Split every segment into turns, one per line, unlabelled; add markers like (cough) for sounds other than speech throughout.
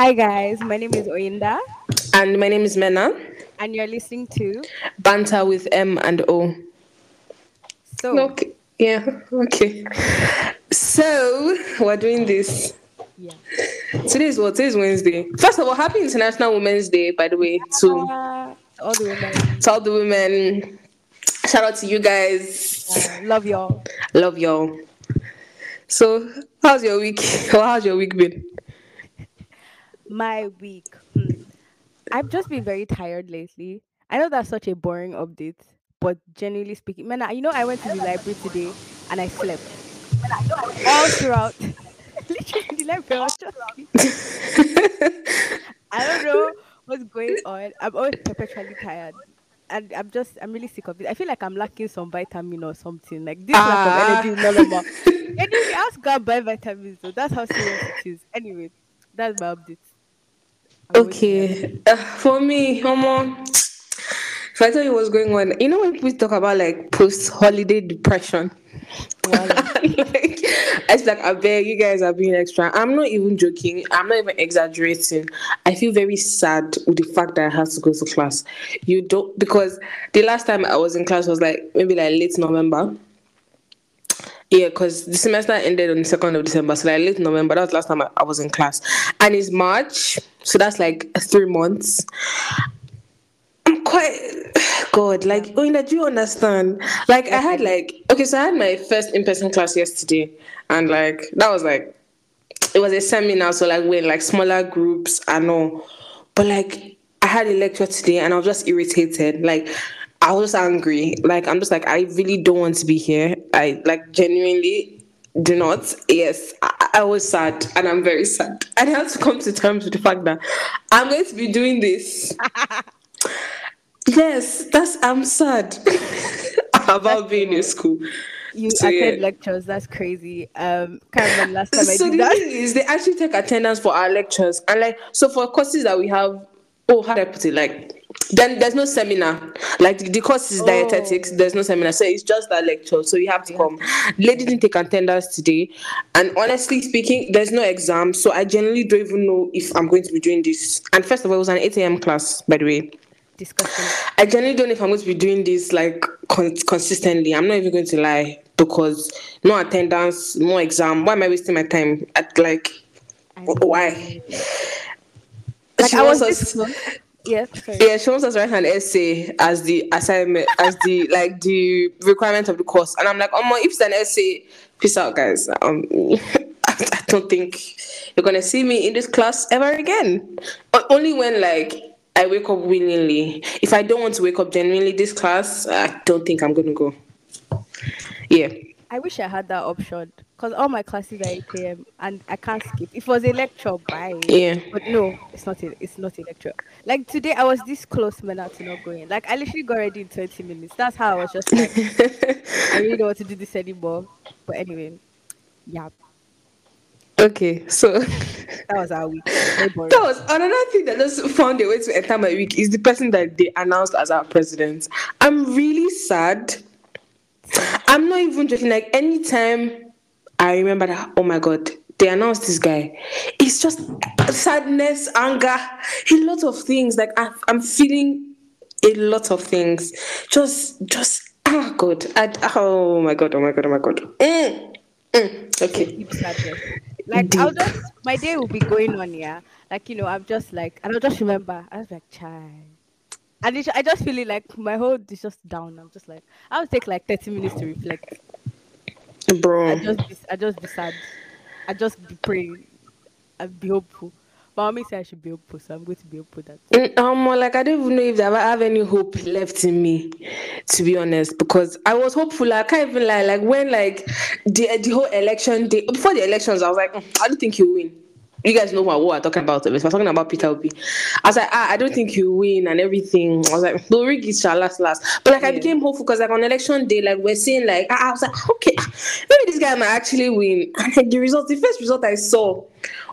Hi guys, my name is Oyinda
And my name is Mena.
and you're listening to
Banter with M and O.
So
Okay. Yeah. Okay. So we're doing this.
yeah.
Today is what? Today is Wednesday. First of all, happy International Women's Day, by the way, to,
Uh, all the women.
to all the women. Shout out to you guys.
uh, love y'all.
Love y'all. So, how's your week? (laughs) Or how's your week been?
My week. Hmm. I've just been very tired lately. I know that's such a boring update, but genuinely speaking, man, I- you know I went to the library today and I slept all throughout. (laughs) Literally, the library, I was just. (laughs) I don't know what's going on. I'm always perpetually tired. And I'm just, I'm really sick of it. I feel like I'm lacking some vitamin or something. Like this lack of
Ah.
energy is not normal. anyway, ask God buy vitamins though. That's how serious it is. Anyway, that's my update. I'm always tired.
Okay. Uh, for me, Homo, if I tell you what's going on, you know when people talk about like post holiday depression? (laughs) Like, it's like I beg you guys are being extra. I'm not even joking. I'm not even exaggerating. I feel very sad with the fact that I have to go to class. You don't because the last time I was in class was like maybe like late November. Yeah, because the semester ended on the second of December, so like late November. That was the last time I, I was in class, and it's March, so that's like three months. I'm quite (sighs) God, like oh, do you understand? Like I had like okay, so I had my first in-person class yesterday, and like that was like it was a seminar, so like we're in like smaller groups and all. But like I had a lecture today and I was just irritated. Like I was angry. Like I'm just like I really don't want to be here. I like genuinely do not. Yes, I, I was sad and I'm very sad. And I had to come to terms with the fact that I'm going to be doing this. (laughs) yes, that's I'm sad (laughs) about being in school.
You
So,
attend
yeah.
lectures. That's crazy. Um, can't remember last time I
so
did
the
that.
thing is they actually take attendance for our lectures and like so for courses that we have oh how do i put it like then there's no seminar like the, the course is dietetics
Oh.
there's no seminar so it's just that lecture so you have to come lady didn't take attendance today and honestly speaking there's no exam so i generally don't even know if i'm going to be doing this and first of all it was an 8 a.m class by the way
Disgusting.
I generally don't know if I'm going to be doing this like con- consistently. I'm not even going to lie because no attendance, no exam. Why am I wasting my time? At like, why?
Like
She
I was this Sorry.
yeah, she wants us to write an essay as the assignment, as the like the requirement of the course, and I'm like, oh my, if it's an essay, peace out, guys. Um, (laughs) I, don't think you're gonna see me in this class ever again. Only when like I wake up willingly. If I don't want to wake up genuinely this class, I don't think I'm gonna go. Yeah.
I wish I had that option because all my classes are 8 a.m. and I can't skip. If it was a lecture, bye.
Yeah.
But no, it's not. A, it's not a lecture. Like today, I was this close, man, to not going. Like I literally got ready in 20 minutes. That's how I was just like, (laughs) I really don't want to do this anymore. But anyway, yeah,
Okay, so (laughs)
that was our week.
That was another thing that just found a way to enter my week is the person that they announced as our president. I'm really sad. I'm not even joking. Like anytime I remember that, oh my god, they announced this guy. It's just sadness, anger, a lot of things. Like I, I'm feeling a lot of things. Just, just oh god. I, oh my god. Oh my god. Oh my god. Mm, mm. Okay.
Like I'll just my day will be going on, yeah. Like you know, I'm just like, and I'll just remember. I was like, child. And it, I just feel it like my whole is just down. I'm just like, I'll take like 30 minutes to reflect. I just, be, I just be sad. I just be praying and be hopeful. But mommy said I should be hopeful, so I'm going to be hopeful that.
Mm, Um, like I don't even know if I have any hope left in me, to be honest. Because I was hopeful. I can't even lie. Like when like the the whole election day before the elections, I was like, "Mm, I don't think you win. You guys know what, what we're talking about. If we're talking about Peter Obi, I was like, ah, I don't think you win and everything. I was like, the rig is shall last last. But like I became hopeful because like on election day, like we're seeing like I I was like, okay, maybe this guy might actually win. (laughs) And like, the result, the first result I saw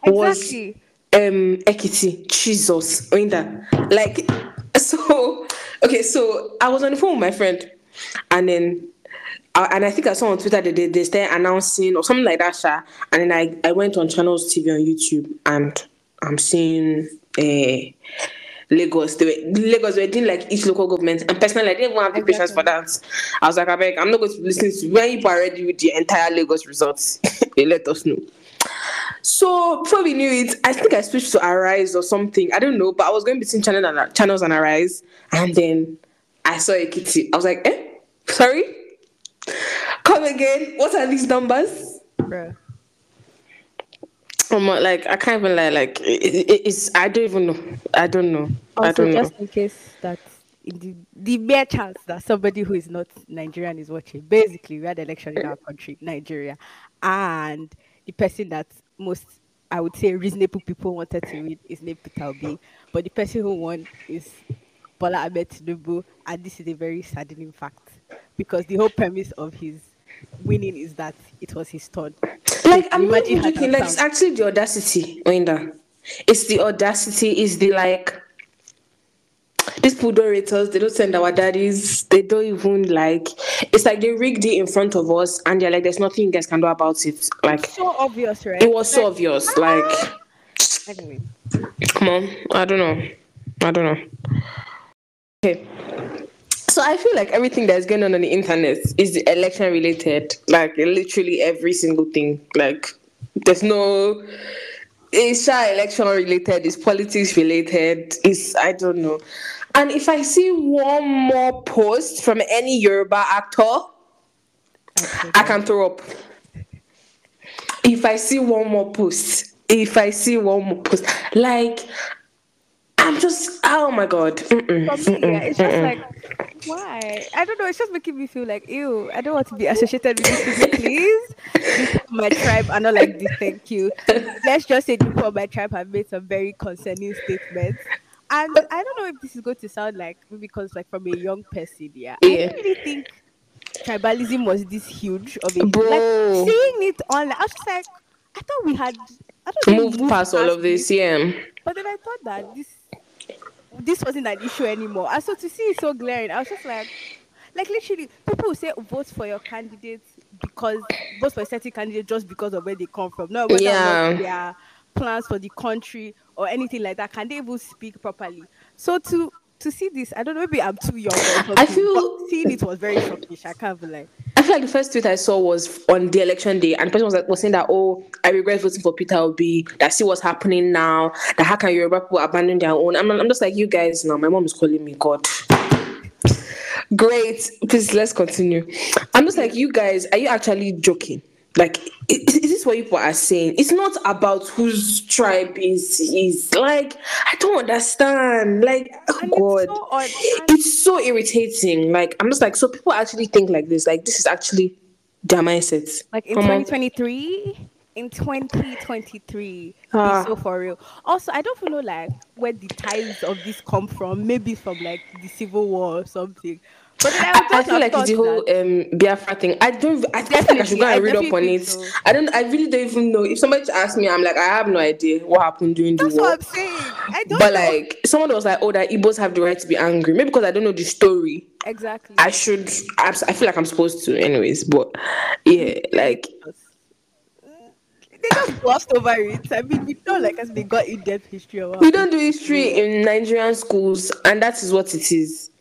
was
Exactly.
um Ekiti. Jesus, Oyinda. Like (laughs) so okay, so I was on the phone with my friend and then I, and I think I saw on Twitter that they, they started announcing or something like that, Sha. And then I, I went on Channels TV on YouTube and I'm seeing uh, Lagos. They were, Lagos were doing like each local government, and personally, I didn't even have the patience for that. I was like, I beg, I'm not going to listen to when you are ready with the entire Lagos results. (laughs) they let us know. So before we knew it, I think I switched to Arise or something. I don't know, but I was going between channel and, channels and Arise, and then I saw Ekiti. I was like, eh, sorry, come again. What are these numbers? Bro. I'm not, like I can't even lie. Like it, it, it's I don't even know. I don't know.
Also,
I don't
just
know.
in case that the, the mere chance that somebody who is not Nigerian is watching, basically, we had election in our country, Nigeria, and the person that most I would say reasonable people wanted to win is named Peter Obi, but the person who won is Bola Ahmed Tinubu, and this is a very saddening fact because the whole premise of his winning is that it was his turn.
Like I'm not joking. Like it's actually the audacity, Oyinda. It's the audacity. Is the like these people don't rate us. They don't send our daddies. They don't even like. It's like they rigged it in front of us, and they're like, "There's nothing you guys can do about it." Like
so obvious, right?
It was so obvious. (laughs) Like, anyway, come on. I don't know. I don't know. Okay. So I feel like everything that's going on on the internet is election related. Like literally every single thing. Like there's no it's election related, it's politics related, it's I don't know. And if I see one more post from any Yoruba actor, I can throw up. If I see one more post, if I see one more post, like I'm just, oh my god. Mm-mm,
me, yeah, it's just like, why? I don't know. It's just making me feel like, ew. I don't want to be associated with this. People, please, my tribe are not like this. Thank you. Let's just say before my tribe have made some very concerning statements. And I don't know if this is going to sound like because like from a young person, yeah. yeah. I don't really think tribalism was this huge of a
Bro.
like seeing it on. I was just like, I thought we had I
don't moved, moved past, past all of this, yeah.
But then I thought that this this wasn't an issue anymore. And so to see it so glaring, I was just like, like literally, people will say vote for your candidates because vote for a certain candidate just because of where they come from. No, whether yeah. their plans for the country or anything like that. Can they even speak properly? So to to see this, I don't know, maybe I'm too young.
I feel
seeing it was very shocking. I can't be like.
Feel like the first tweet I saw was on the election day, and the person was, like, was saying that, oh, I regret voting for Peter Obi, that see what's happening now, that how can Yoruba people abandon their own? I'm, I'm just like, you guys now, my mom is calling me God. Great. Please, let's continue. I'm just like, you guys, are you actually joking? Like, is, is, this what people are saying? It's not about whose tribe is is like I don't understand. Like, oh and God, it's so, it's so irritating. Like, I'm just like, so people actually think like this. Like, this is actually their mindset.
Like in 2023, in 2023, ah. so for real. Also, I don't know like where the ties of this come from. Maybe from like the civil war or something.
But I, I, feel like it's the whole um, Biafra thing. I don't. I think I should go and read up on it. So. I don't. I really don't even know. If somebody asked me, I'm like, I have no idea what happened during
That's
the war.
That's what I'm saying. I don't.
But
know.
like, someone was like, "Oh, that Igbos have the right to be angry." Maybe because I don't know the story.
Exactly.
I should. I, I feel like I'm supposed to, anyways. But yeah, like
they just glossed over it. I mean, we don't like us. They got in depth history.
we don't do history in Nigerian schools, and that is what it is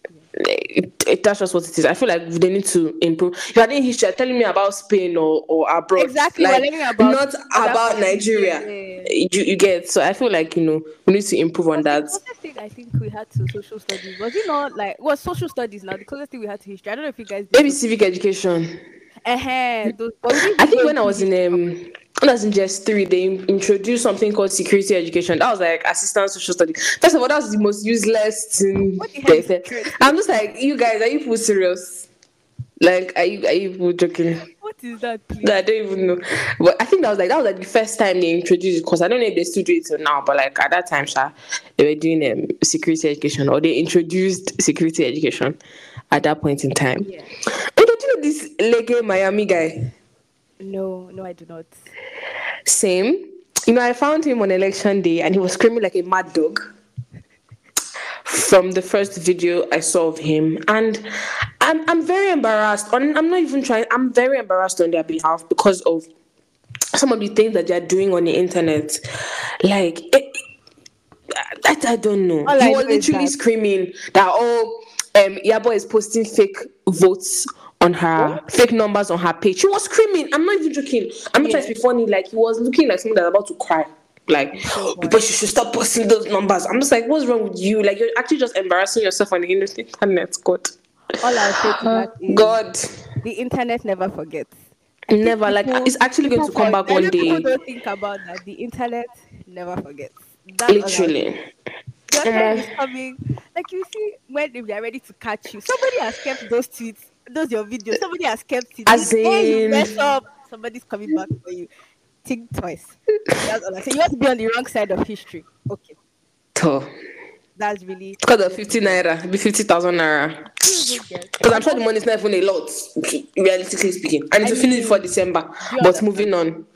it, it, that's just what it is. I feel like they need to improve. You are in history, telling me about Spain or, or abroad.
Exactly,
like,
about,
not about Nigeria. You, you get so I feel like you know we need to improve on that.
The closest thing I think we had to social studies was it not like was social studies now the closest thing we had to history. I don't know if you guys
maybe civic education.
Uh-huh.
I think when I was in um I in just three, they introduced something called security education. That was like assistant social study. First of all, that was the most useless thing. I'm just like, you guys, are you people serious? Like, are you are you people joking?
What is that? Please? I
don't even know. But I think that was like that was like the first time they introduced it because I don't know if they still do it till now, but like at that time, Sha, they were doing um, security education or they introduced security education at that point in time. Yeah. Oh, did you know this Lege Miami guy?
No, no, I do not.
Same. You know, I found him on election day and he was screaming like a mad dog from the first video I saw of him. And I'm, I'm very embarrassed. On, I'm not even trying, I'm very embarrassed on their behalf because of some of the things that they're doing on the internet. Like, it, I, I don't know.
All
was
know
literally
that-
screaming that oh um Iyabo is posting fake votes on her fake numbers on her page. She was screaming. I'm not even joking. I'm not trying to be funny. Like he was looking like someone that's about to cry. Like
so
people should should stop posting those numbers. I'm just like, what's wrong with you? Like you're actually just embarrassing yourself on the internet. God,
All I'll say to that is
God,
the internet never forgets.
never like
People-
it's actually going to come back one
I know People
day.
don't think about that. The internet never forgets. That's all I'll say.
Literally.
Your time
mm.
is coming. Like you see, when they're ready to catch you, somebody has kept those tweets, those your videos. Somebody has kept it.
As
day you mess up, somebody's coming back for you. Think twice. That's all I say. You want to be on the wrong side of history. Okay,
So,
that's really.
because of 50 naira, it'll be 50,000 naira. Because I'm sure the money's not even a lot, realistically speaking. And
I
it's finish
mean,
for December. But moving on.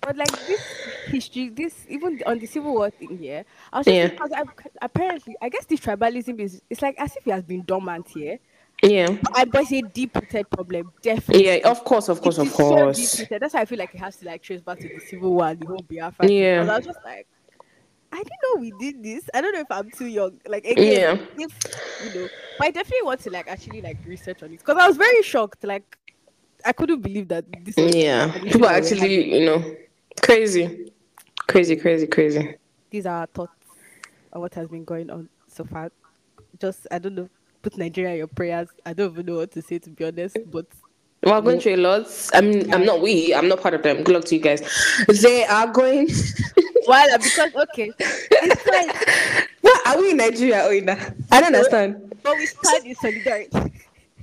But like this history, this even on the civil war thing here, I was just
Yeah.
because I, apparently I guess this tribalism is it's like as if it has been dormant here.
Yeah.
I but it's a deep rooted problem, definitely.
Yeah, of course, of course,
It
of
is so
course.
deep-rooted. That's why I feel like it has to like trace back to the civil war and the whole Biafra.
Yeah.
I was just like, I didn't know we did this. I don't know if I'm too young. Like again,
Yeah.
if you know, but I definitely want to like actually like research on it because I was very shocked. Like I couldn't believe that this.
Yeah. People are actually, you know, crazy. Crazy, crazy, crazy.
These are our thoughts on what has been going on so far. Just I don't know. Put Nigeria in your prayers. I don't even know what to say to be honest, but
We're going through a lot. I mean, I'm not we, I'm not part of them. Good luck to you guys. They are going. (laughs)
well, because okay, it's like
what are we in Nigeria, oh, Oina? I don't understand.
but we stand in solidarity.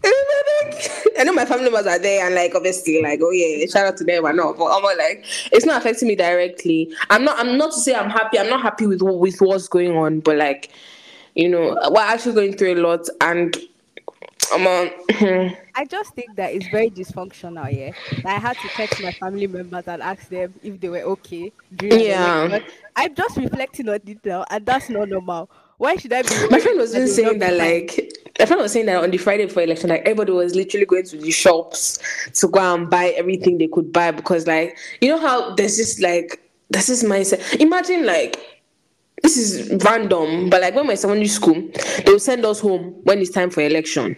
(laughs)
I know my family members are there and like obviously like oh yeah shout out to them and all but I'm not, like it's not affecting me directly I'm not I'm not to say I'm happy I'm not happy with with what's going on but like you know we're actually going through a lot and I'm um, on uh, (laughs)
I just think that it's very dysfunctional, yeah. That I had to text my family members and ask them if they were okay. during
Yeah.
I'm just reflecting on it now, and that's not normal. Why should I be?
my friend was just saying that like my friend was saying that on the Friday before election like everybody was literally going to the shops to go and buy everything they could buy because like you know how there's this like there's this mindset imagine like this is random, but like when we're in secondary school, they will send us home when it's time for election.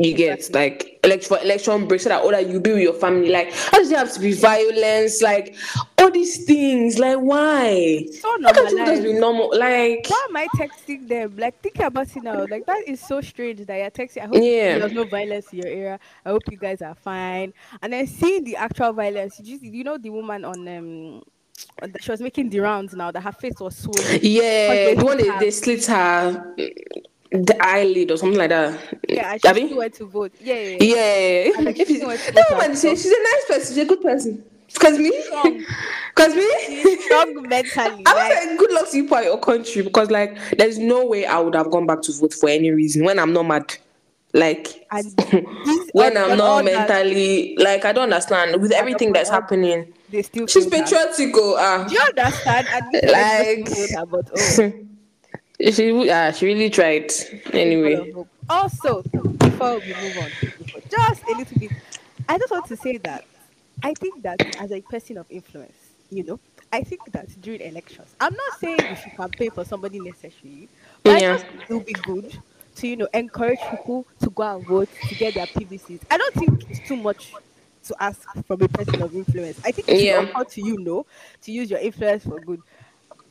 You get like election for election break so that all that you be with your family. Like, how does there have to be violence? Like all these things. Like why?
So
How can't you just be normal? Like
Why am I texting them? Like think about it now, like that is so strange that you're texting. I hope
Yeah.
there's no violence in your area. I hope you guys are fine. And then seeing the actual violence, you, just, you know the woman on um, she was making the rounds now that her face was swollen.
yeah, the one they, they slit her the eyelid or something like that.
Yeah, and she went to vote. Yeah, yeah, yeah.
Yeah.
And, like, (laughs) she
it's-
went to
that
vote
woman
and
say she's a nice person, she's a good person. Cause me,
Strong. (laughs)
cause me,
She's strong mentally. (laughs)
I was like, good luck to you for your country because like there's no way I would have gone back to vote for any reason when I'm not mad. Like when I'm not
all that,
mentally like I don't understand with everything that's happening.
They still
She's
feel that.
patriotic, ah.
Do you understand? And
Like-
like, but oh, (laughs)
she uh, she really tried. Anyway.
full of hope. Also, before we move on, before- just a little bit, I just want to say that I think that as a person of influence, you know, I think that during elections, I'm not saying we should campaign for somebody necessarily, but
Yeah.
I think it would be good to, you know, encourage people to go and vote to get their PVCs. I don't think it's too much to ask from a person of influence. I think it's
Yeah.
yeah. to you know to use your influence for good.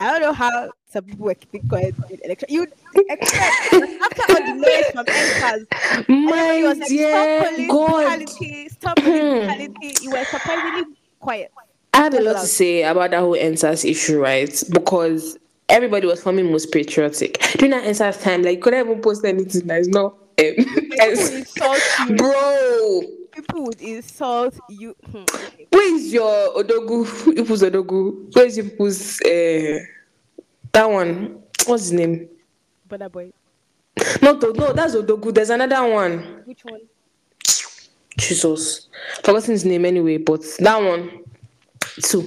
I don't know how some people were keeping quiet in election. You expect after all the noise from EndSARS, everybody was
My
like,
dear
stop police
God.
brutality, stop police brutality. You were surprisingly quiet.
I have a lot to say about that whole EndSARS issue, right? Because everybody was forming most patriotic. During that EndSARS time, like couldn't even post anything that is not um,
People would
S-
insult you.
bro.
People would insult you. Hmm.
Where is your Odogu? Ipu's Odogu? Where is Ipu's uh, that one? What's his name?
But that boy,
No, no, that's Odogu. There's another one.
which one?
Jesus. Forgotten his name anyway, but that one too.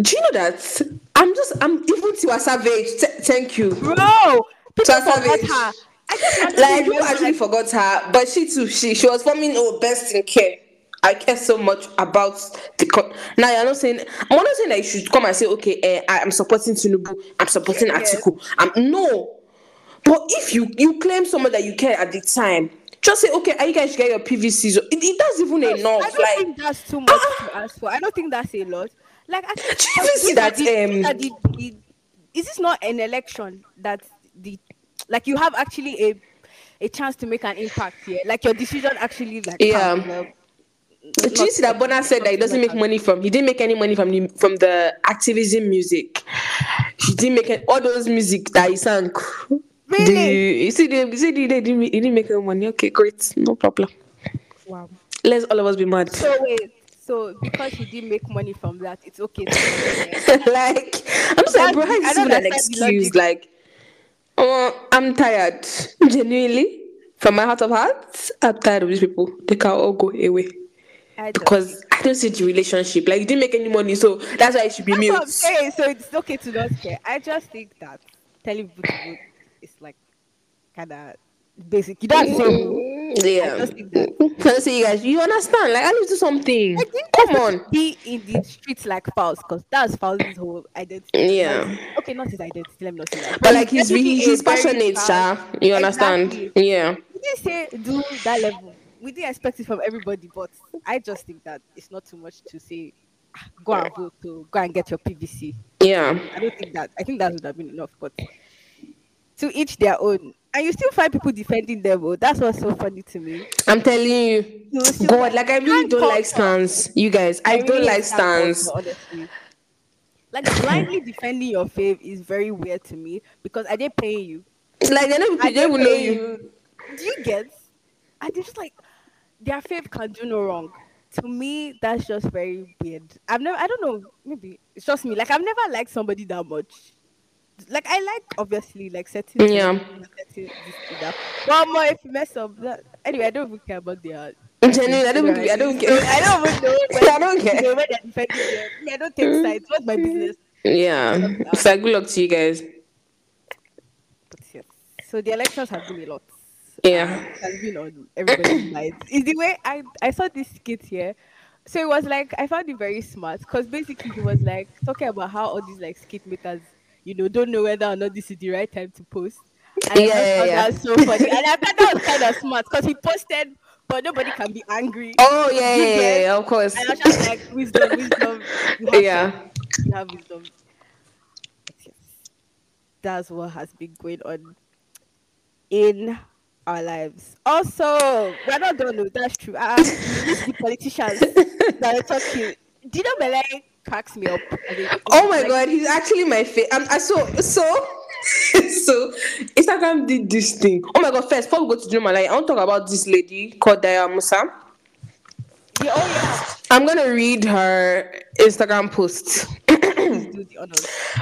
Do you know that I'm just I'm even Tiwa Savage. Th- thank you.
Bro, people
Trust
forgot
savage.
her. (laughs)
Like people actually forgot her, but she too. She she was forming oh best in care. I care so much about the. Co- now you're not saying. I'm not saying that you should come and say, okay, eh, I am supporting Tinubu. I'm supporting
Yes.
Atiku. I'm no. But if you you claim someone that you care at the time, just say, okay, are you guys get your PVC? So it, it that's even enough.
I don't
Like
think that's too much to ask for. I don't think that's a lot. Like, I think
Do you even see that,
the-
um,
that the- the- is this not an election that the like you have actually a a chance to make an impact here? Like your decision actually like
Yeah.
well,
Did you see that Burna said that he doesn't make money from he didn't make any money from the from the activism music. He didn't make it, all those music that he sang.
Really?
You see, the, you see, didn't, he didn't make any money. Okay, great, no problem.
Wow.
Let's all of us be mad.
So wait, so because he didn't make money from that, it's okay. (laughs)
Like, I'm like, bro, how is
I don't
even an excuse? Like, oh, I'm tired. Genuinely, from my heart of hearts, I'm tired of these people. They can all go away.
I
Because I don't see the relationship. Like, you didn't make any money, so that's why it should be
That's what I'm
mute.
saying. So it's okay to not care. I just think that telling people is like kind of basic. You don't say mm. no.
Yeah.
I just.
Let's say you guys, you understand? Like, I need to do something.
I think
Come on.
to Be in the streets like Falz, because that's Falz' whole identity.
Yeah.
Like, okay, not his identity. Let me not say that.
But like, he's
definitely
really, he's passionate,
proud-
Sha. You understand?
Exactly.
Yeah.
We didn't say do that level. We didn't expect it from everybody, but I just think that it's not too much to say. "Ah, Go and vote to go and get your PVC.
Yeah.
I don't think that. I think that would have been enough. But to each their own, and you still find people defending them. Oh, that's what's so funny to me.
I'm telling you.
You
God, like I really don't like stands. You guys, I, don't
really
like
hate that
stands.
honestly. Like blindly defending your fave is very weird to me because I didn't pay you.
Like they don't,
I
they don't know
pay
you.
Do you get? And they're just like their fave can do no wrong. To me, that's just very weird. I've never. I don't know. Maybe it's just me. Like I've never liked somebody that much. Like I like obviously like certain
Yeah.
certain this. Well, more if you mess up. That, anyway, I don't even care about their
Genuinely, I don't, I don't (laughs) care.
I don't even know. (laughs) When,
I don't care.
When they're defending them. I don't take sides. What's my business?
Yeah. It's like good luck to you guys.
But yes. So the elections have been a lot.
Yeah.
Um, it has been on everybody's (coughs) minds. Is the way I I saw this skit here. So it was like I found it very smart because basically he was like talking about how all these like skit makers, you know, don't know whether or not this is the right time to post. And
Yeah,
I
yeah, yeah.
that so funny. And I (laughs) thought that was kind of smart because he posted, but nobody can be angry.
Oh yeah, yeah, yeah, yeah, of course.
And I was just like, wisdom, wisdom. You
Yeah.
some- You have wisdom. That's what has been going on in our lives. Also, we're not done with that's true. Uh, the politicians (laughs) that are talking. Dino Melaye cracks me up.
Oh my
like,
god, he's actually my favorite. Um, I saw so (laughs) so Instagram did this thing. Oh my god, first before we go to Juma, like I want to talk about this lady called Dayo Amusa.
Yeah, oh yeah.
I'm gonna read her Instagram post.
Please do the honors.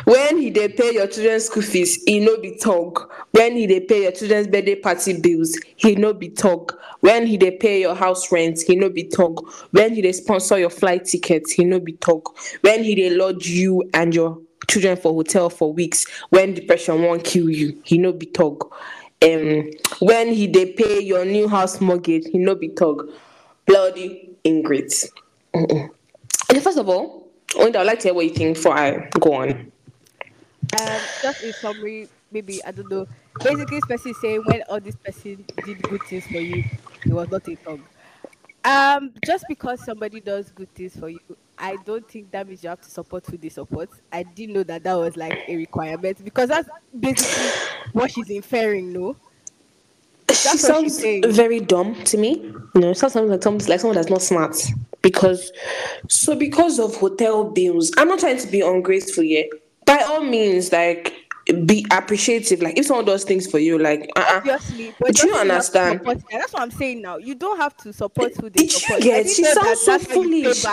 When he dey pay your children school fees, he no be talk. When he dey pay your children's birthday party bills, he no be talk. When he dey pay your house rent, he no be talk. When he dey sponsor your flight tickets, he no be talk. When he dey lodge you and your children for hotel for weeks, when depression won't kill you, he no be talk. Um, when he dey pay your new house mortgage, he no be talk. Bloody ingrates. First of all, Oyinda, I'd like to hear what you think before I go on.
Um, just in summary, maybe I don't know. Basically, this person is saying when all this person did good things for you, it was not a tongue. Um, just because somebody does good things for you, I don't think that means you have to support who they support. I didn't know that that was like a requirement because that's basically what she's inferring. No,
she sounds very dumb to me. You know, sounds like someone, like someone that's not smart. Because so because of hotel bills, I'm not trying to be ungrateful yet. By all means, like be appreciative. Like if someone does things for you, like uh-uh.
obviously, but
Do you understand?
support- that's what I'm saying now. You don't have to support who they support.
Get? She sounds so
that's how you pay
foolish.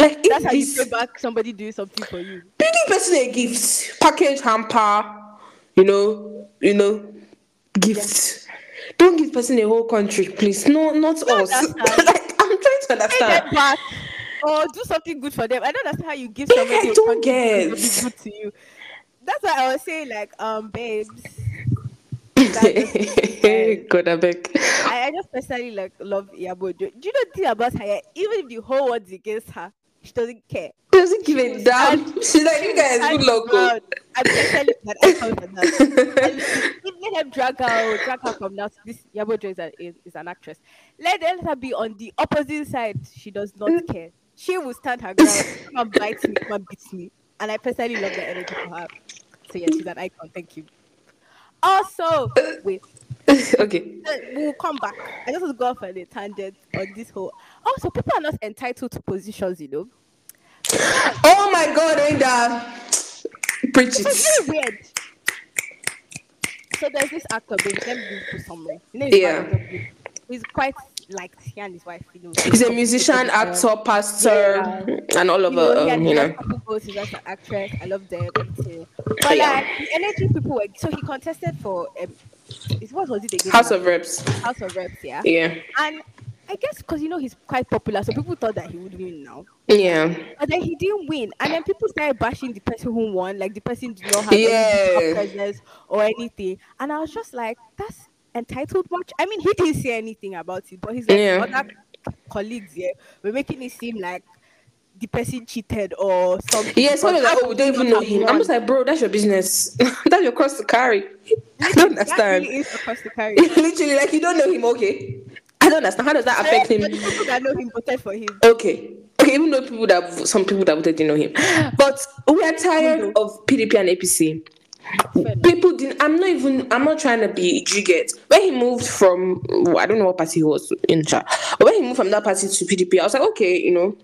Like if
That's how you pay back somebody doing something for you.
Big person a gift, package hamper, you know, you know, gifts. Don't give person a whole country, please. No, not us. (laughs)
understand.
like I'm trying to
pay them back or do something good for them. I don't understand how you give somebody
I don't get.
good to you. That's why I was saying, like, um, babes, That's (laughs) just,
God, I.
I, I just personally like love Iyabo. Do you know the thing about her? Even if the whole world's against her, she doesn't care.
Doesn't give a damn. (laughs) She's like, you guys, good luck. oh."
I'm personally that I count on that. (laughs) Let them drag her, drag her from now. This Iyabo Ojo is, a, is, is an actress. Let, let her be on the opposite side. She does not
Mm.
care. She will stand her ground. Come and bite me, come and beat me. And I personally love the energy for her. So yeah, she's an icon. Thank you. Also, wait, (laughs)
okay.
we'll come back. I just want to go off on a tangent on this whole. Also, people are not entitled to positions, you know.
Oh my God, Linda. Preach
It's
it.
weird. So there's this actor, babe. Let me give you. His
Yeah.
He's quite like he and his wife, you know.
He's a musician, actor, pastor, and all
You
of
know,
uh,
he
um, you know.
goals. He's also an actress. I love them. But
Yeah.
like the energy people were. So he contested for. Um, it, what was it again?
House of Reps.
House of Reps, yeah.
Yeah.
And I guess because you know he's quite popular, so people thought that he would win now.
Yeah.
But then he didn't win, and then people started bashing the person who won, like the person did not have any
Yeah.
presence or anything. And I was just like, that's entitled much. I mean, he didn't say anything about it, but he's like
Yeah.
other colleagues here were making it seem like the person cheated or something.
Yes, Yeah, so like, oh, we don't even know him. I'm just like, bro, that's your business. (laughs) that's your cross to carry. (laughs) I don't understand.
really is across the carry. (laughs)
Literally, like you don't know him. Okay. I don't understand. How does that affect him?
people that know him voted for him.
Okay. Okay, even though people that some people that voted didn't know him, (gasps) but we are tired of PDP and APC. People didn't. I'm not even. I'm not trying to be. You when he moved from. I don't know what party he was in charge, but when he moved from that party to PDP, I was like, okay, you know,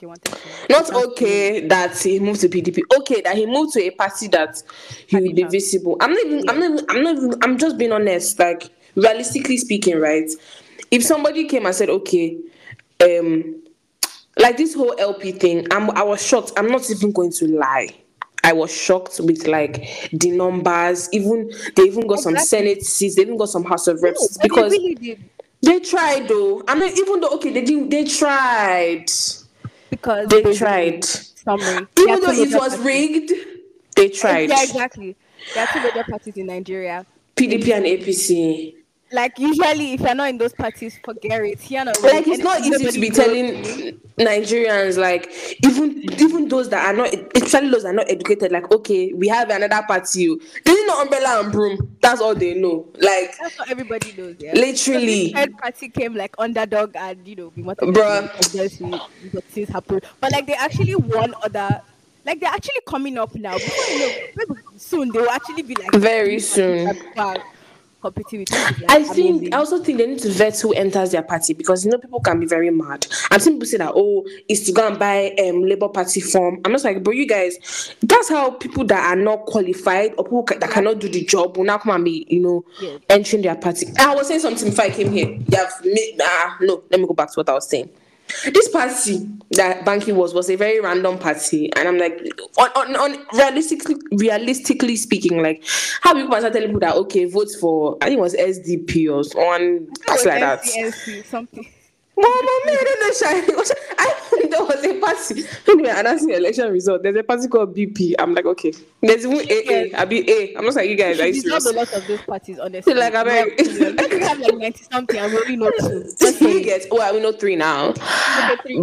They wanted
not okay that he moved to PDP. Okay that he moved to a party that he will be visible. I'm not even. I'm not. Even, I'm not. Even, I'm just being honest. Like realistically speaking, right? If somebody came and said, okay, um, like this whole LP thing, I'm. I was shocked. I'm not even going to lie. I was shocked with like the numbers. Even they even got some
Exactly.
Senate seats. They even got some House of
No,
Reps
they
because
really did
they tried though. I mean, even though okay, they didn't. They tried.
Because
They tried.
Summary.
Even though it was
parties.
rigged, they tried.
Yeah, exactly. There are two major parties in Nigeria.
PDP and APC.
Like usually, if you're not in those parties, forget it. Here, not
Like it's not easy to be telling. Nigerians like even even those that are not especially those that are not educated like okay we have another party. They didn't know umbrella and broom. That's all they know. Like
That's what everybody knows. Yeah.
Literally.
Third party came like underdog, and you know we wanted
Bruh.
but things happen. But like they actually won other. Like they're actually coming up now. Before you know, soon they will actually be like
Very soon.
like, competing with.
I think
amazing.
I also think they need to vet who enters their party because you know people can be very mad. I've seen people say that oh, it's to go and buy um Labour Party form. I'm just like, bro, you guys, that's how people that are not qualified or people that cannot do the job will now come and be, you know, entering their party. I was saying something before I came here. You have made ah no, let me go back to what I was saying. This party that Banky was was a very random party, and I'm like, on, on, on realistically, realistically speaking, like how people are telling people that okay, vote for I think it was SDP or one party like that.
Something.
Mama, I don't know. I there was a party. Anyway, announcing the election result. There's a party called BP. I'm like, okay. There's even AA. I be A. I'm just like, you guys,
not
serious?
a lot of those parties, honestly.
Like, I beg.
If you have like 90 something, I'm only not two.
You well, we know three now.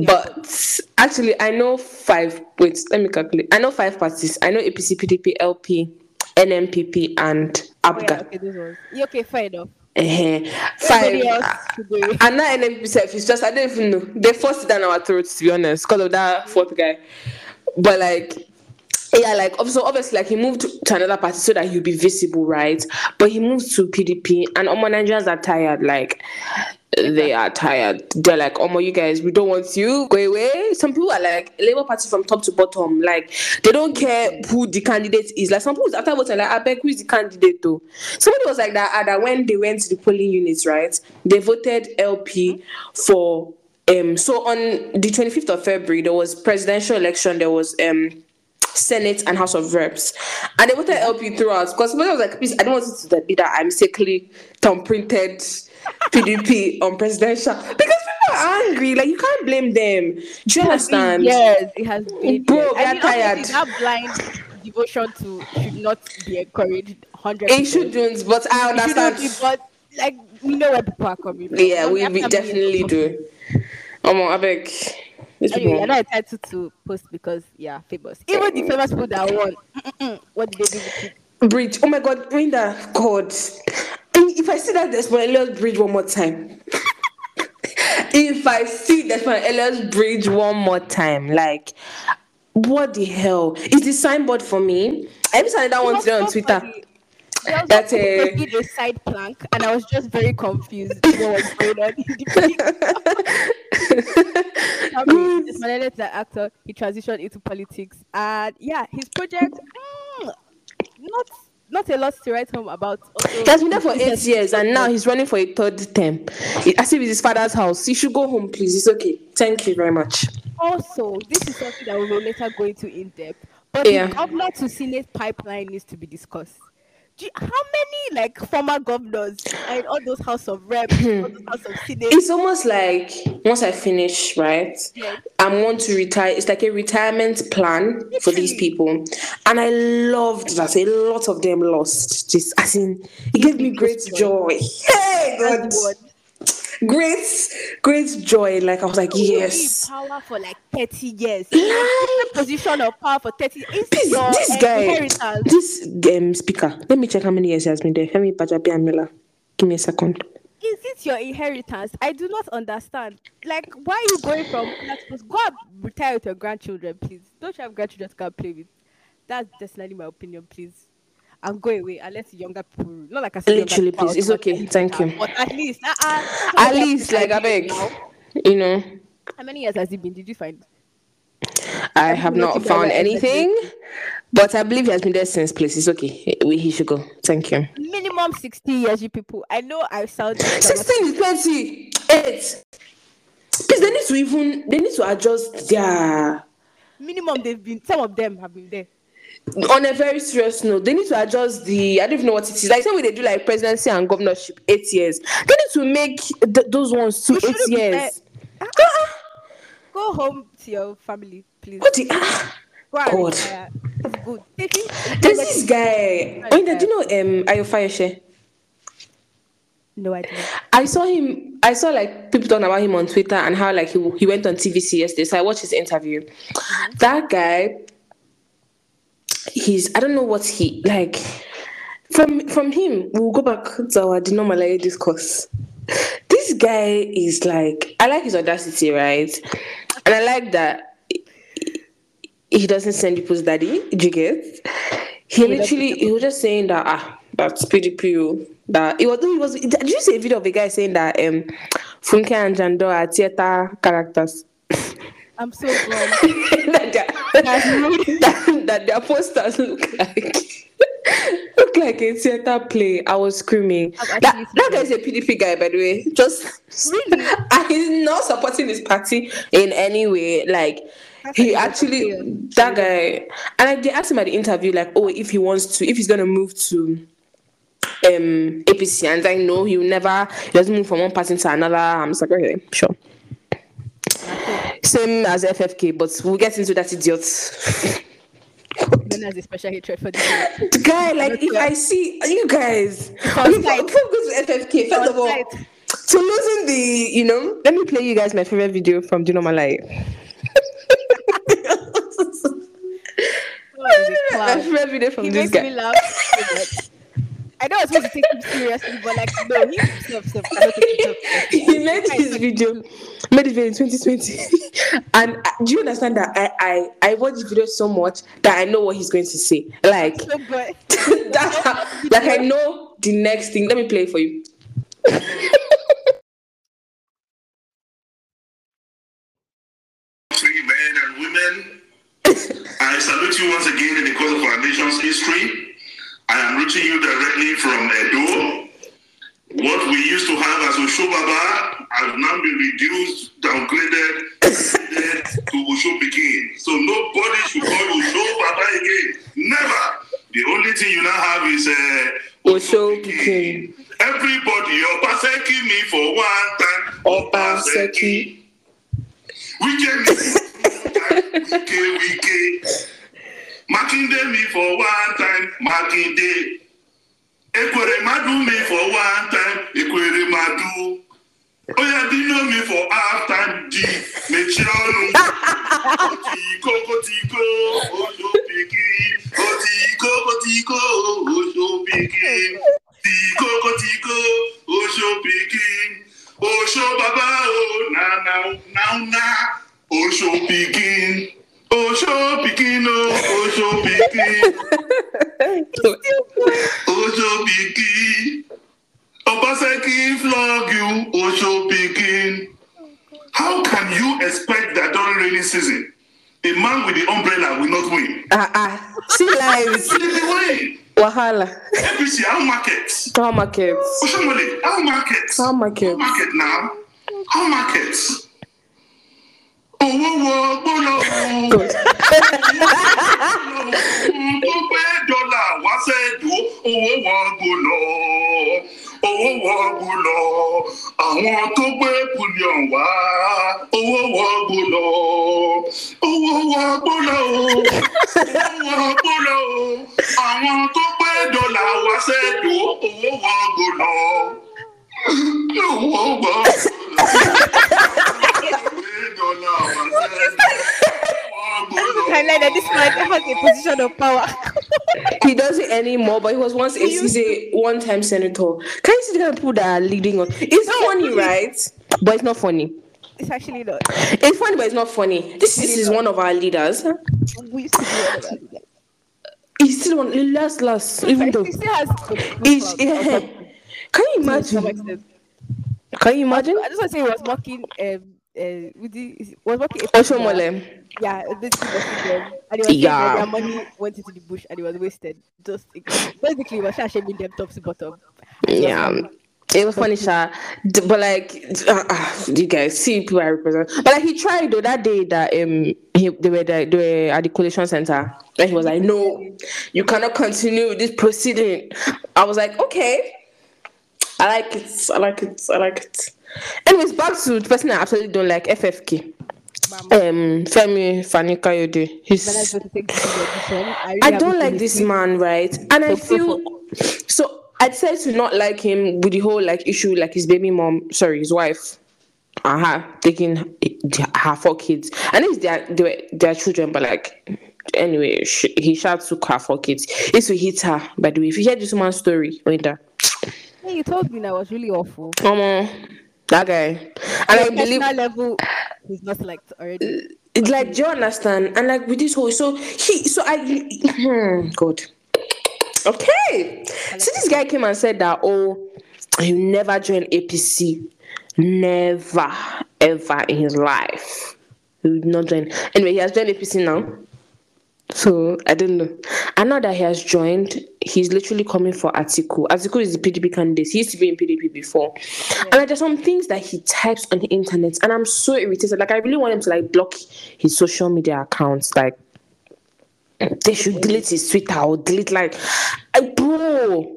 But actually, I know five. Wait, let me calculate. I know five parties. I know APC, PDP, LP, NNPP, and
Oh, yeah, okay, ones. Yeah, okay, fair enough.
Eh-heh. Five.
Everybody else.
And now NNPP self is just I don't even know. They forced it down our throats to be honest, because of that fourth guy. But like yeah, like so obviously like he moved to another party so that he'll be visible, right? But he moved to PDP and Omo Nigerians are tired, like they are tired. They're like, Omo, you guys, we don't want you. Go away. Some people are like Labour Party from top to bottom. Like they don't care who the candidate is. Like some people after voting, like, I beg who is the candidate though. Somebody was like that, ah, that when they went to the polling units, right? They voted LP for um so on the 25th of February there was presidential election, there was um Senate and House of Reps. And they voted LP throughout because somebody was like, please, I don't want it to be that I'm sickly, thumb printed PDP on presidential because people are angry. Like you can't blame them. Do you understand?
Yes, it has been.
Bro, we are
I
tired.
That blind, devotion to should not be encouraged. Hundred.
It shouldn't, but I understand.
be, but like we know where people are coming from.
Yeah, we, we definitely do. Um, I beg. These
Anyway,
people.
you're not entitled to post because yeah, famous. Even the famous people that won, what did they do with it?
Bridge. Oh my God, Linda. God. And If I see that Desmond Elliott bridge one more time, (laughs) if I see Desmond Elliott bridge one more time, like, what the hell? Is the signboard for me? I even saw that one today on Twitter.
funny. Was
That's a-
did a side plank, and I was just very confused. what was going on? Okay, Desmond is an actor. He transitioned into politics, and yeah, his project, mm, not not a lot to write home about. Also,
He has been there for eight years and now he's running for a third term. As if it's his father's house. He should go home, please. It's okay. Thank you very much.
Also, this is something that we will later go into in depth. But
Yeah.
the governor to Senate pipeline needs to be discussed. You- how many like former governors are in all those House of Reps, (clears throat) all those House of Senate?
It's almost like once I finish, right?
Yeah.
I want to retire. It's like a retirement plan for these people. And I loved that a lot of them lost. Just as in it gave me great joy. Hey God. Great, great joy. Like I was like,
You will be in
yes.
power for like 30 years.
Like,
Position of power for 30 years.
this,
Is your
this guy,
inheritance?
this um, speaker. Let me check how many years he has been there. Femi Gbajabiamila. Give me a second.
Is it your inheritance? I do not understand. Like, why are you going from? Go and retire with your grandchildren, please. Don't you have grandchildren to come play with? That's definitely my opinion, please. And go away and let the younger people. Not like I said,
Literally, please. It's okay. Thank you.
But at least, uh, uh,
At least, like I beg. You know.
How many years has it been? Did you find?
I have not found anything, but I believe he has been there since. Please, it's okay. We- He should go. Thank you.
Minimum 60 years, you people. I know I sound.
Sixteen is twenty eight. Please, they need to even they need to adjust their.
Minimum, they've been. Some of them have been there.
On a very serious note, they need to adjust the. I don't even know what it is. Like same way they do like presidency and governorship, eight years. They need to make th- those ones to eight
be
years. Ah,
Go home to your family, please.
what the?
And
God.
good.
There's this guy. Oh, do you know um Ayo Fayose?
No idea.
I saw him. I saw like people talking about him on Twitter and how like he he went on TVC yesterday. So I watched his interview. That guy, he's I don't know what he like. From from him, we'll go back to our denormalized discourse. This guy is like I like his audacity, right? And I like that he doesn't send people's daddy. Do you get? He literally he was just saying that ah that's PDP. That it was it was did you see a video of a guy saying that um Funke and Jandor are theater characters?
I'm so grown. (laughs)
that, their, (laughs) that, that their posters look like (laughs) look like a theater play. I was screaming. That, that guy is a PDP guy, by the way. Just
Really?
he's not supporting his party in any way. Like
That's
he actually that guy and like they asked him at the interview, like, oh, if he wants to, if he's gonna move to um APC, and I know he will never he doesn't move from one party to another. I'm just like, okay, sure. Same as FFK, but we'll get into that idiot.
Ben has a special hatred for this.
The guy, like, if I see you guys,
on
okay,
site.
before we go to FFK, first of all, to losing the, you know, let me play you guys my favorite video from Do You (laughs) Know My Life.
Oh,
my favorite video from
He
this
makes
guy.
me laugh. (laughs) I know I was supposed to take him seriously, but like, no, he himself, self, himself (laughs)
he made his video made it video in 2020 (laughs) and uh, do you understand that I, I i watch the video so much that i know what he's going to say like (laughs)
So good.
that's how, like i know the next thing let me play it for you
free men and women. I salute you once again in the course of our nation's history. I am reaching you directly from Edo. What we used to have as Oshobaba has now been reduced, downgraded, to Osho Begin. So nobody should call Oshobaba again. Never. The only thing you now have is uh,
Osho Pikin.
Everybody, Opaseki me for one time.
Obaseki.
Wike me. Wike, wike. Makinde me for one time, Makinde. Ekwere madu me for one time, Ekwere madu. Oya dino me for half time, di mechie ọnụ. (laughs) Otiko kotiko, ojo pikin. Otiko kotiko, ojo pikin. Tiko kotiko, ojo pikin. Osho baba o na na na na. Osho pikin. Osho pikin o, Osho pikin. Osho pikin. Obaseki flog you, Osho pikin. How can you expect that during rainy season, a man with the umbrella will not win?
Ah ah. See lives.
He will win.
Wahala.
APC, how market?
How markets?
Oshomole, how market?
How market?
market now? How market? Owó wọ gbọ́dọ̀
Good.
tó pé dọ́là wá dùn owó wọ gbọ́dọ̀ owó wọ gbọ́dọ̀ àwọn tó gbé bullion wá owó wọ gbọ́dọ̀ owó wọ gbọ́dọ̀ owó wọ gbọ́dọ̀ àwọn tó gbé dọ́là wá dùn owó wọ gbọ́dọ̀ owó wọ gbọ́dọ̀.
I like that this man has a position of power. (laughs)
He doesn't anymore, but he was once a, he's a one-time senator. Can you see the people that are leading us? It's funny, right? But it's not funny.
It's actually not.
It's funny, but it's not funny. This, this is one of our leaders.
We used to do all of that.
He's still one last last, even though
He still has.
he's, yeah. Can you imagine? Can you imagine?
I just want to say he was mocking um uh with the was mocking
Oshiomhole.
Yeah, basically them. And was
Yeah.
their money went into the bush and it was wasted. Just basically he was shaming them top to bottom. It
Yeah. It was funny, Sha. But like, uh, uh, you guys see people I represent. But like, he tried though that day that um he they were the, they were at the collation center. And he was like, "No, you cannot continue with this proceeding." I was like, "Okay, I like it. I like it. I like it." Anyways, back to the person I absolutely don't like, FFK. Um, Femi Fani Kayode.
I
He's
go to take this audition, I,
I don't like this man, right? And I feel so. I decided to not like him with the whole like issue, like his baby mom, sorry, his wife, uh-huh, taking her four kids. I know it's their their, their children, but like anyway, he shot took her four kids. It's to hit her. By the way, if you hear this man's story, Winter,
Hey, you told me that was really awful.
come on, that guy, and I believe
level, he's not liked already.
it's like do you understand? And like with this whole so he so i hmm, god. Okay. So this guy came and said that oh he'll never join apc never ever in his life. He would not join. Anyway he has joined apc now. So I don't know. And now that he has joined, he's literally coming for Atiku. Atiku is the PDP candidate. He used to be in PDP before. And like, there's some things that he types on the internet, and I'm so irritated. Like I really want him to like block his social media accounts. Like they should delete his Twitter or delete like, I, bro.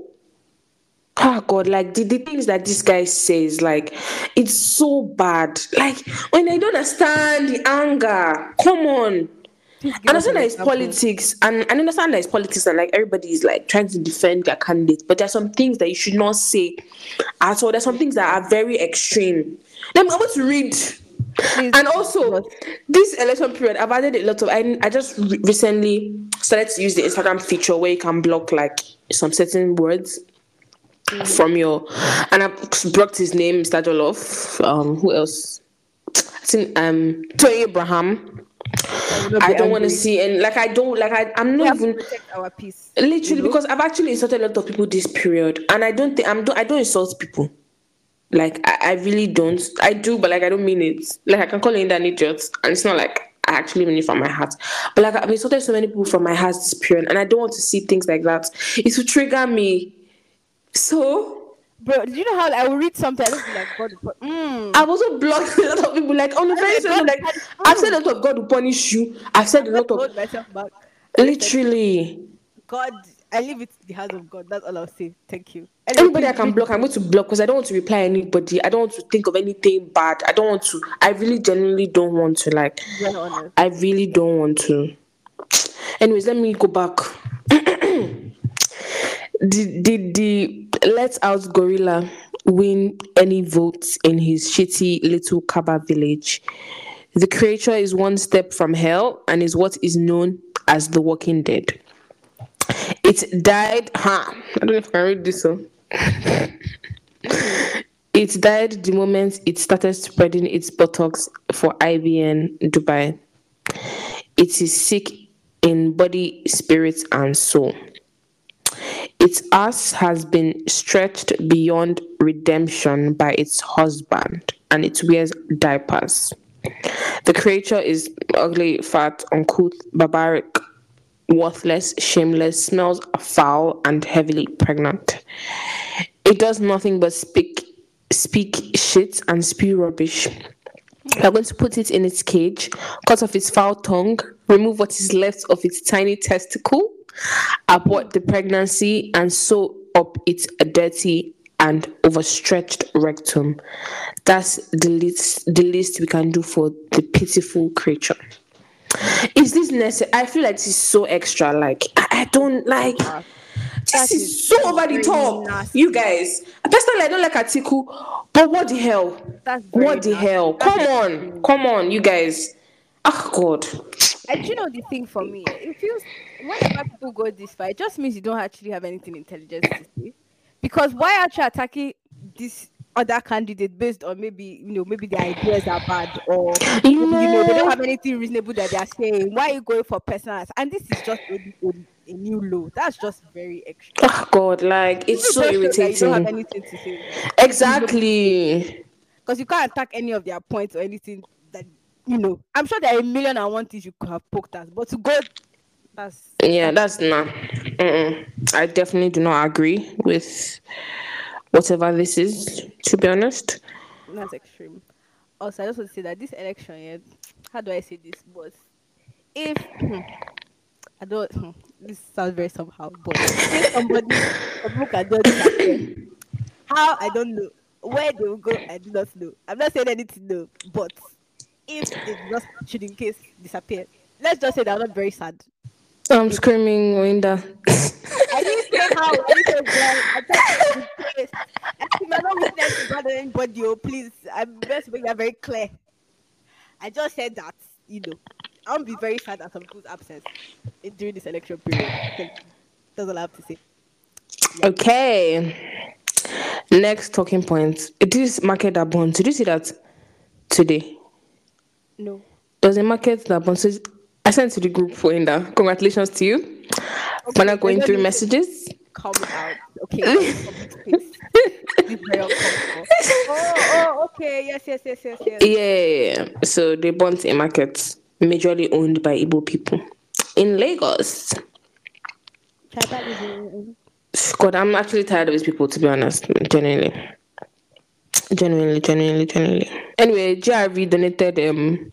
Oh God, like the, the things that this guy says, like it's so bad. Like when I don't understand the anger, come on. I understand that it's politics, and I understand that it's politics, and like everybody is like trying to defend their candidate, but there's some things that you should not say at all. There's some things that are very extreme. Then I'm about to read.
Please
And also, this election period, I've added a lot of. I, I just re- recently started to use the Instagram feature where you can block like some certain words from your. And I've blocked his name, Mr. Jollof. Um, who else? I think um Tony Abraham.
Will not
I don't want to see and like I don't like I I'm
We
not
have to
even
protect our peace.
literally because I've actually insulted a lot of people this period and I don't think I'm do I don't insult people. Like I, I really don't. I do, but like I don't mean it. Like I can call Linda an idiot, and it's not like I actually mean it from my heart. But like I've insulted so many people from my heart this period, and I don't want to see things like that. It will trigger me. So
Bro, do you know how I will read something? I just be like, God, mm.
I've also blocked a lot of people. Like on the very
like,
same like I've said a lot of God will punish you. I've said a lot of
hold myself back.
literally.
God, I leave it to the hands of God. That's all I'll say. Thank you.
Anybody I can block, I'm going to block because I don't want to reply anybody. I don't want to think of anything bad. I don't want to. I really genuinely don't want to. Like, I really don't want to. Anyways, let me go back. did, (clears throat) did the let out gorilla win any votes in his shitty little Kaba village? The creature is one step from hell and is what is known as the Walking Dead. It died, huh? I don't know if I can read this one. (laughs) it died the moment it started spreading its buttocks for IBN Dubai. It is sick in body, spirit, and soul. Its ass has been stretched beyond redemption by its husband, and it wears diapers. The creature is ugly, fat, uncouth, barbaric, worthless, shameless, smells foul, and heavily pregnant. It does nothing but speak speak shit and spew rubbish. We're going to put it in its cage, cut off its foul tongue, remove what is left of its tiny testicle, abort the pregnancy, and sew up its dirty and overstretched rectum. That's the least, the least we can do for the pitiful creature. Is this necessary? I feel like this is so extra. Like, I, I don't like. Ah, this
That
is
is
so over the top.
nasty.
You guys, personally, I don't like Atiku, but what the hell? What the
nasty.
hell?
That's
Come on, come on, you guys. Oh God.
And you know the thing for me, it feels whenever people go this far, it just means you don't actually have anything intelligent to say. Because why are you attacking this other candidate based on maybe you know maybe their ideas are bad or
You
you know they don't have anything reasonable that they are saying. Why are you going for personal? And this is just a, a, a new law. That's just very extra.
Oh God, like it's
It
so
just shows You don't have
irritating.
anything to say
Exactly.
because you can't attack any of their points or anything that you know. I'm sure there are a million and one things you could have poked at, but to go, that's
Yeah, that's not. Mm-mm. I definitely do not agree with whatever this is. To be honest.
That's extreme. Also, I just want to say that this election, yeah, how do I say this? But if hmm, I don't, hmm, this sounds very somehow, but if somebody, can just disappear. How I don't know where they will go. I do not know. I'm not saying anything no, but if they just should in case disappear, let's just say they're not very sad.
I'm screaming, Winda.
I didn't say how. I didn't say where. I just the place. I don't witness to bother anybody, oh, please, I'm just make that very clear. I just said that, you know, I won't be very sad at some people's absence during this election period. That's all I have to say.
Okay. Next talking point. It is market that bond. Did you see that today?
No.
Does the market that bond. I sent to the group for Inda. Congratulations to you. We're not going through messages.
Come out. Okay. public space. It's very uncomfortable. Oh, oh, okay. Yes, yes, yes, yes, yes.
Yeah. So they bought a market majorly owned by Igbo people in Lagos. God, I'm actually tired of these people, to be honest. Genuinely. Genuinely, genuinely, genuinely. Anyway, GRV donated um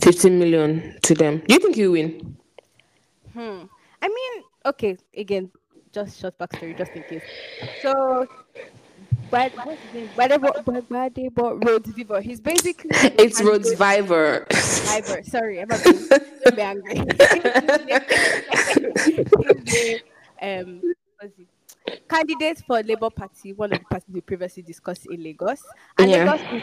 15 million to them. Do you think you win?
Hmm. I mean, okay, again, just short backstory, just in case. So, Brad, what's his name? Gbadebo- Gbadebo Rhodes Vivour. He's basically (laughs)
It's Rhodes Vivour.
Vivour. Sorry, I'm be (laughs) angry. He's (laughs) um? Candidate for Labour Party, one of the parties we previously discussed in Lagos. And
Yeah.
Lagos is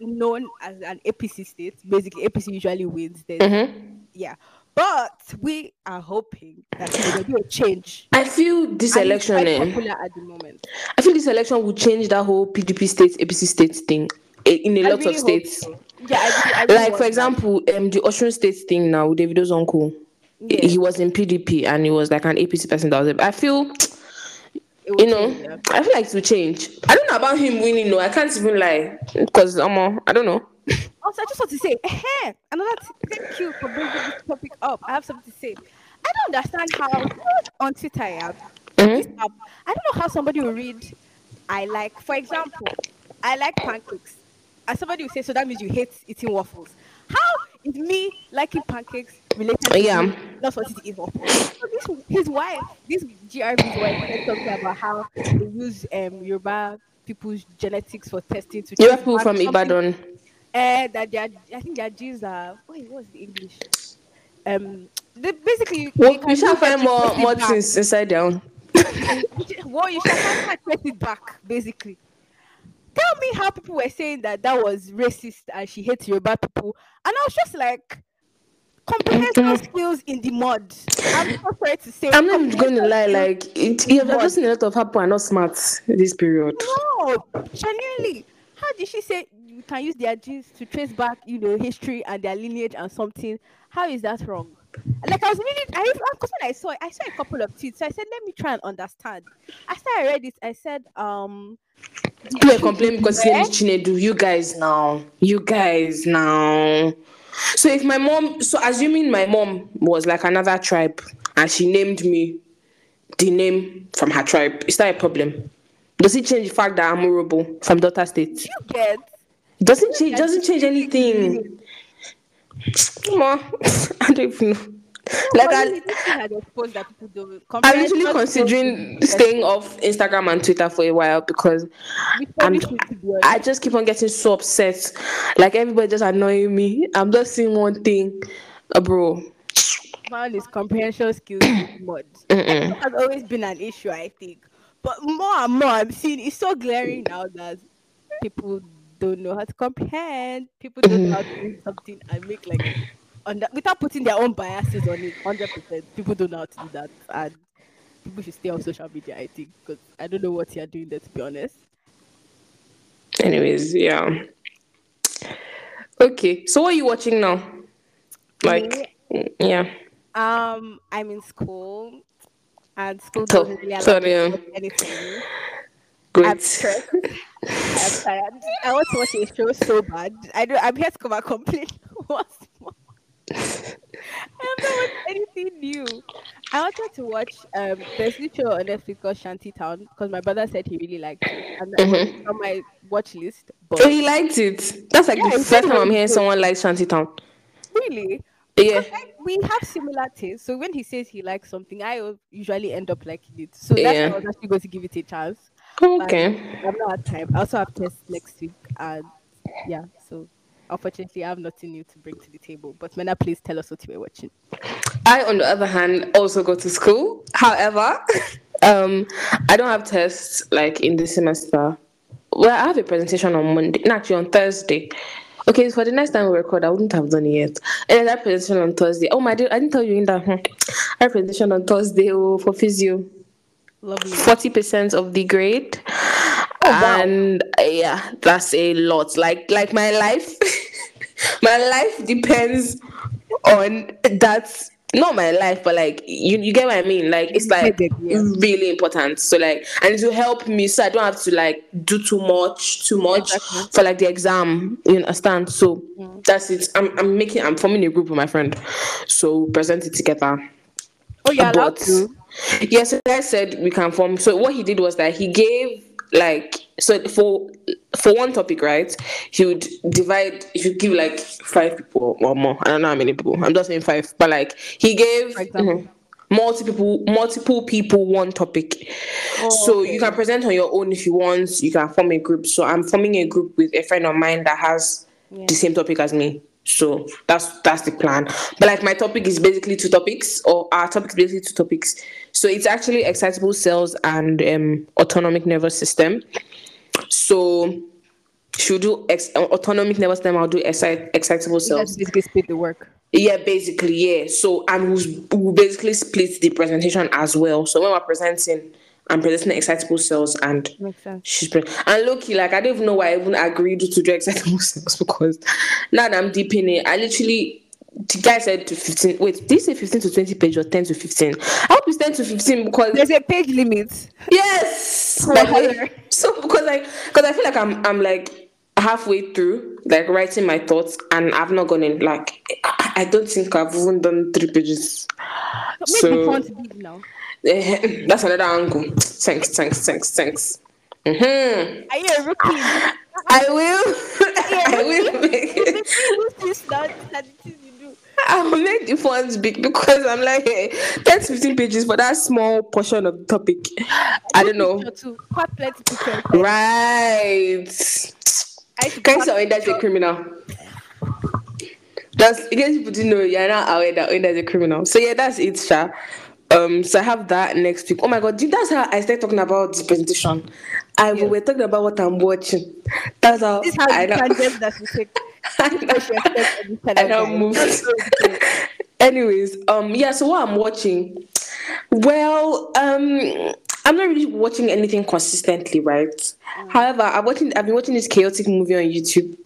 known as an APC state. Basically, APC usually wins. There's
Mhm.
yeah. But we are hoping that there will be a change.
I feel this
And
election, eh,
popular at the moment.
I feel this election will change that whole PDP states, APC states thing eh, in a
I
lot
really
of states.
so. Yeah, I really, I really
Like for
that.
example, um, the Osun State thing now with Davido's uncle.
Yeah.
He was in PDP and he was like an APC person that was. I feel you know,
change.
I feel like it will change. I don't know about him winning. No, I can't even lie because I'm. Um, I don't know. (laughs)
Also, I just want to say, eh, another th- thank you for bringing this topic up. I have something to say. I don't understand how on Twitter I have this app, I don't know how somebody will read. I like, for example, I like pancakes, and somebody will say, so that means you hate eating waffles. How is me liking pancakes related to
Yeah.
not wanting to? So this, his wife, this GRV's wife, talking about how they use um Yoruba people's genetics for testing to
have people from Ibadan.
uh, that their I think their genes are wait, what's the English? Um the, basically,
Well,
they
we shall find more more things inside down. (laughs)
Well, you shall find trace it back, basically. Tell me how people were saying that that was racist and she hates Yoruba people, and I was just like, comprehension skills in the mud. I'm so sorry to say.
I'm not even going to lie. Like it, you have just seen a lot of people are not smart this period.
No, genuinely. How did she say you can use their genes to trace back, you know, history and their lineage and something? How is that wrong? Like I was really, I because when I saw it, I saw a couple of tweets. So I said, let me try and understand. After I read it, I said, um,
People are complaining because his name is Chinedu. You guys now. You guys now. So if my mom, so assuming my mom was like another tribe and she named me the name from her tribe, is that a problem? Does it change the fact that I'm Urhobo from Delta State?
you get
Doesn't change. Doesn't change anything. Come on, (laughs) I don't even know. (laughs) Like I,
really, this thing had exposed that people don't.
I'm literally considering staying off Instagram and Twitter for a while because I'm,
this week, to be.
I just keep on getting so upset. Like everybody just annoying me. I'm just seeing one thing, uh, bro.
found is comprehension skills. It (clears throat) has always been an issue, I think. But more and more, I'm seeing it's so glaring now that people don't know how to comprehend. People don't know how to do something and make like under, without putting their own biases on it. Hundred percent, people don't know how to do that, and people should stay on social media. I think because I don't know what you're doing there. To be honest,
Anyways, yeah. Okay, so what are you watching now? Like, yeah.
um, I'm in school, and school
So-
doesn't really allow
sorry,
me to watch anything. I'm
Great.
stressed. (laughs) I'm tired. I want to watch a show so bad. I do. I'm here to come and complain (laughs) once more. I have not watched anything new. I wanted to watch um there's this show on Netflix called Shanty Town because my brother said he really liked it and it was on my watch list. But
Oh, he liked it. That's like
Yeah,
the first time I'm hearing someone like Shantytown.
really,
Yeah.
like, we have similar tastes. So when he says he likes something, I usually end up liking it. So that's why I was actually going to give it a chance.
Okay.
I'm not had time. I also have tests next week, and yeah, so unfortunately, I have nothing new to bring to the table. But Mena, please tell us what you were watching.
I, on the other hand, also go to school. However, (laughs) um, I don't have tests like in this semester. Well, I have a presentation on Monday, no, actually on Thursday. Okay, for the next time we record, I wouldn't have done it yet. And that presentation on Thursday. Oh my, dear, I didn't tell you in that. Hmm. I have presentation on Thursday oh, for physio.
Lovely.
Forty percent of the grade, Oh, wow. and yeah, that's a lot. Like, like my life, (laughs) my life depends on that. Not my life, but like you, you get what I mean. Like it's like
yeah.
really important. So like, and it will help me, so I don't have to like do too much, too much for like the exam. You understand? So that's it. I'm, I'm making, I'm forming a group with my friend, so present it together.
Oh, you're allowed to.
yes, so I said we can form. So what he did was that he gave like so for for one topic, right? He would divide. He would give like five people or more. I don't know how many people. I'm just saying five, but like he gave mhm, multiple multiple people one topic. so you can present on your own if you want. You can form a group. So I'm forming a group with a friend of mine that has the same topic as me. So that's that's the plan. But like my topic is basically two topics, or our topic is basically two topics. So it's actually excitable cells and um, autonomic nervous system. So she'll do ex- uh, autonomic nervous system. I'll do excitable cells.
basically split the work.
Yeah, basically, yeah. So and we'll, we'll basically split the presentation as well. So when we're presenting, I'm presenting excitable cells and she's pre- and Loki, like I don't even know why I even agreed to do excitable (laughs) cells because now that I'm deep in it, I literally the guy said to 15 wait, did he say 15 to 20 page or 10 to 15? I hope it's 10 to 15 because
There's a page limit.
Yes. (laughs) Like, so because like because I feel like I'm I'm like halfway through like writing my thoughts and I've not gone in like I, I don't think I've even done three pages.
Make
So-
the font big now.
Eh, (laughs) That's another angle. Thanks, thanks, thanks, thanks. hmm
Are you a rookie? (laughs)
I will. (laughs) I will make it.
use this. These are things you do.
I'll make the fonts big because I'm like hey, 10 to 15 pages for that small portion of the topic. I don't know.
Quite plenty picture.
Right. Can you say that's a criminal? That's in case people didn't know, you're not aware that Oyinda is a criminal. So yeah, that's it, Sha. Um, so I have that next week. Oh my god, that's how I started talking about this presentation. I
Yeah.
we're talking about what I'm watching. That's how
This
I
the
know.
tangent that we (laughs) take.
I
This is
know.
what she expects of this
I
channel,
now
guys.
moved.
Just so you (laughs) know.
Anyways, um, yeah. So what I'm watching, well, um, I'm not really watching anything consistently, right?
Mm.
However, I'm watching. I've been watching this chaotic movie on YouTube.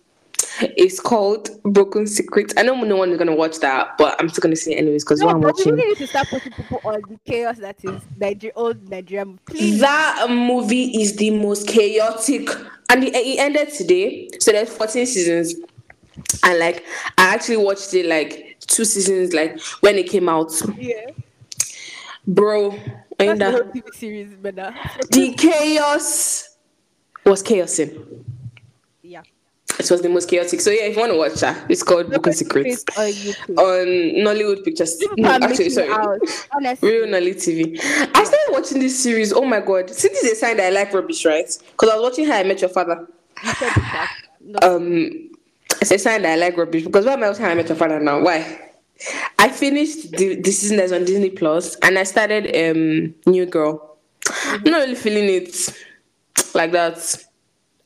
It's called Broken Secrets. I know no one is gonna watch that, but I'm still gonna say it anyways because
No,
I'm
we
watching.
really need to start putting people on the chaos that is Niger- old Nigeria. Please.
That movie is the most chaotic, and it, it ended today. So there's 14 seasons, and like I actually watched it like two seasons, like when it came out,
Yeah.
bro.
That's
And
the whole TV series, Bella.
the chaos was chaosing.
yeah.
It was the most chaotic. So yeah, if you want to watch that, it's called Book Broken Secrets
on
Nollywood Pictures. No, actually, sorry.
out.
Real Nolly TV. I started watching this series. Oh my god! See, this is a sign that I like rubbish, right? Because I was watching How I Met Your Father.
You said it back. No,
um it's a sign that I like rubbish because why am I watching How I Met Your Father now? Why? I finished the, the season that's on Disney Plus and I started um New Girl. I'm not really feeling it like that.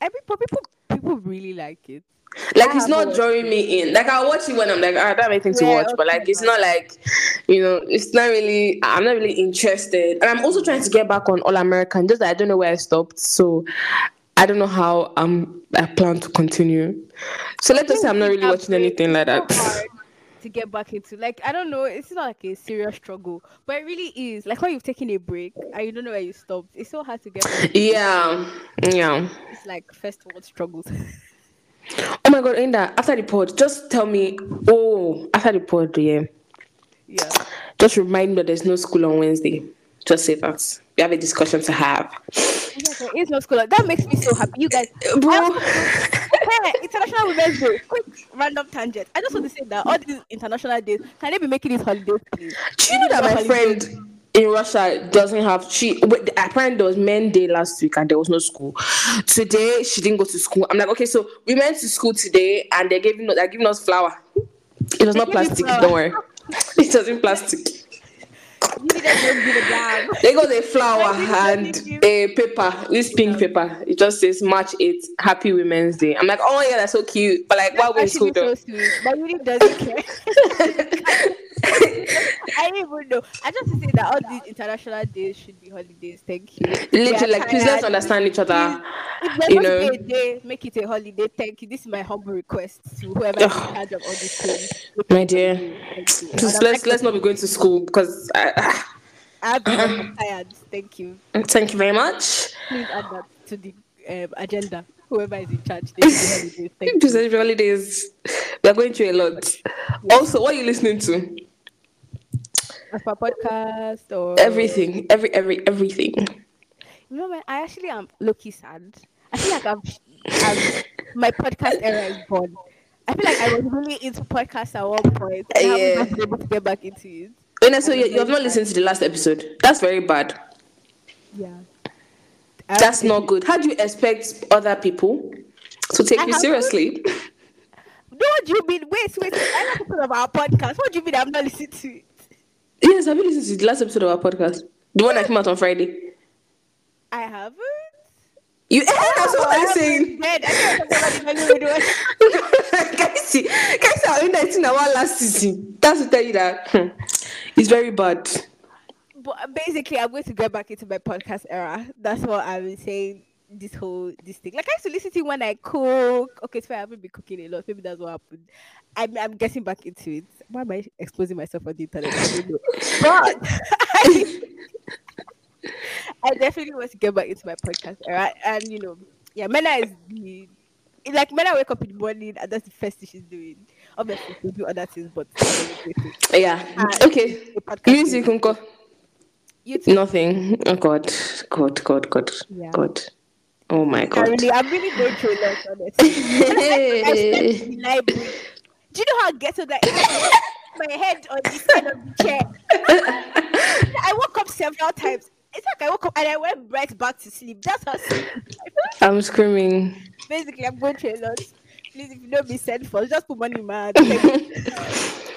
every people people really like it.
Like
I
it's
haven't
not
watched
drawing me in. Like I'll watch it when I'm like, ah, I don't have anything to
Yeah,
watch. But like it's not like you know, it's not really I'm not really interested. And I'm also trying to get back on All American, just that I don't know where I stopped. So I don't know how um I plan to continue. So let us just say I'm not really watching anything like that.
It's to get back into like I don't know. It's not like a serious struggle, but it really is. Like when you've taken a break and you don't know where you stopped. It's so hard to get. Back.
Yeah, yeah.
It's like first world struggles.
Oh my god, Inda, after the pod, just tell me. Oh, after the pod, yeah.
yeah.
Just remind me that there's no school on Wednesday. Just say that. We have a discussion to have.
Oh there is no school. That makes me so happy. You guys,
Bro.
Hey, International Women's Day. Quick random tangent. I just want to say that all these international days, can they be making these holidays, please?
Do you know that my friend in Russia doesn't have she wait, apparently there was men day last week and there was no school. Today she didn't go to school. I'm like, okay, so we went to school today and they're giving us they're giving us flour. It was not
They you
plastic, don't worry. (laughs) It wasn't plastic.
You need to go give a damn.
They got a flower and a eh, paper, this pink paper. It just says March 8th, Happy Women's Day. I'm like, oh yeah, that's so cute. But like, why we in school
so sweet. But really doesn't care. (laughs) I don't even know. I just say that all these international days should be holidays. Thank you.
Literally, like, please let's understand each other.
There's
you know.
a day, make it a holiday. Thank you. This is my humble request to whoever is in charge of all these things.
My dear. Please, let's let's not be going to school because I, (laughs)
Been (laughs) tired. Thank you.
thank you very much.
Please add that to the um, agenda. Whoever is in charge. Holidays. Thank (laughs) you.
Holidays, we're going through a lot. Also, what are you listening to?
As podcast or
Everything, every every everything.
You know, man, I actually am lucky sad. I feel like I've, I've my podcast era is gone. I feel like I was really into podcasts at one point. I
Yeah.
haven't been able to get back into it.
And so you, you have not listened to the last episode. That's very bad.
Yeah.
That's not good. How do you expect other people to take
I
you seriously? (laughs)
No, what do you mean? Wait, wait. I have episode of our podcast. What do you mean I'm not listening to it?
Yes, have you listened to the last episode of our podcast? The one that came out on Friday.
I haven't.
You (laughs) that's what
I
I'm saying.
Dead. I can't remember the name of (laughs) it.
guys, see, guys are in 19 our last season. That's to tell you that hmm, it's very bad.
But basically, I'm going to get back into my podcast era. That's what I've been saying. This whole this thing, like I used to listen to when I cook. Okay, so I haven't been cooking a lot. Maybe that's what happened. I'm, I'm getting back into it. Why am I exposing myself on the internet? I. But I, (laughs) I definitely want to get back into my podcast era, and you know, yeah, Mena is the it's like Mena wake up in the morning and that's the first thing she's doing. Obviously, we'll do other things, but
Yeah.
Ah,
Okay. Music, uncle. Nothing. Oh God. God. God. God.
Yeah.
God. Oh my
I
God.
really, I'm really going through a lot, honestly. I slept in library. Do you know how I get to that? My head on the side of the chair. I woke up several times. It's like I woke up and I went right back to sleep. That's how sleep.
I'm screaming.
Basically, I'm going through a lot. Please, if you don't be sent for, just put money in my hand.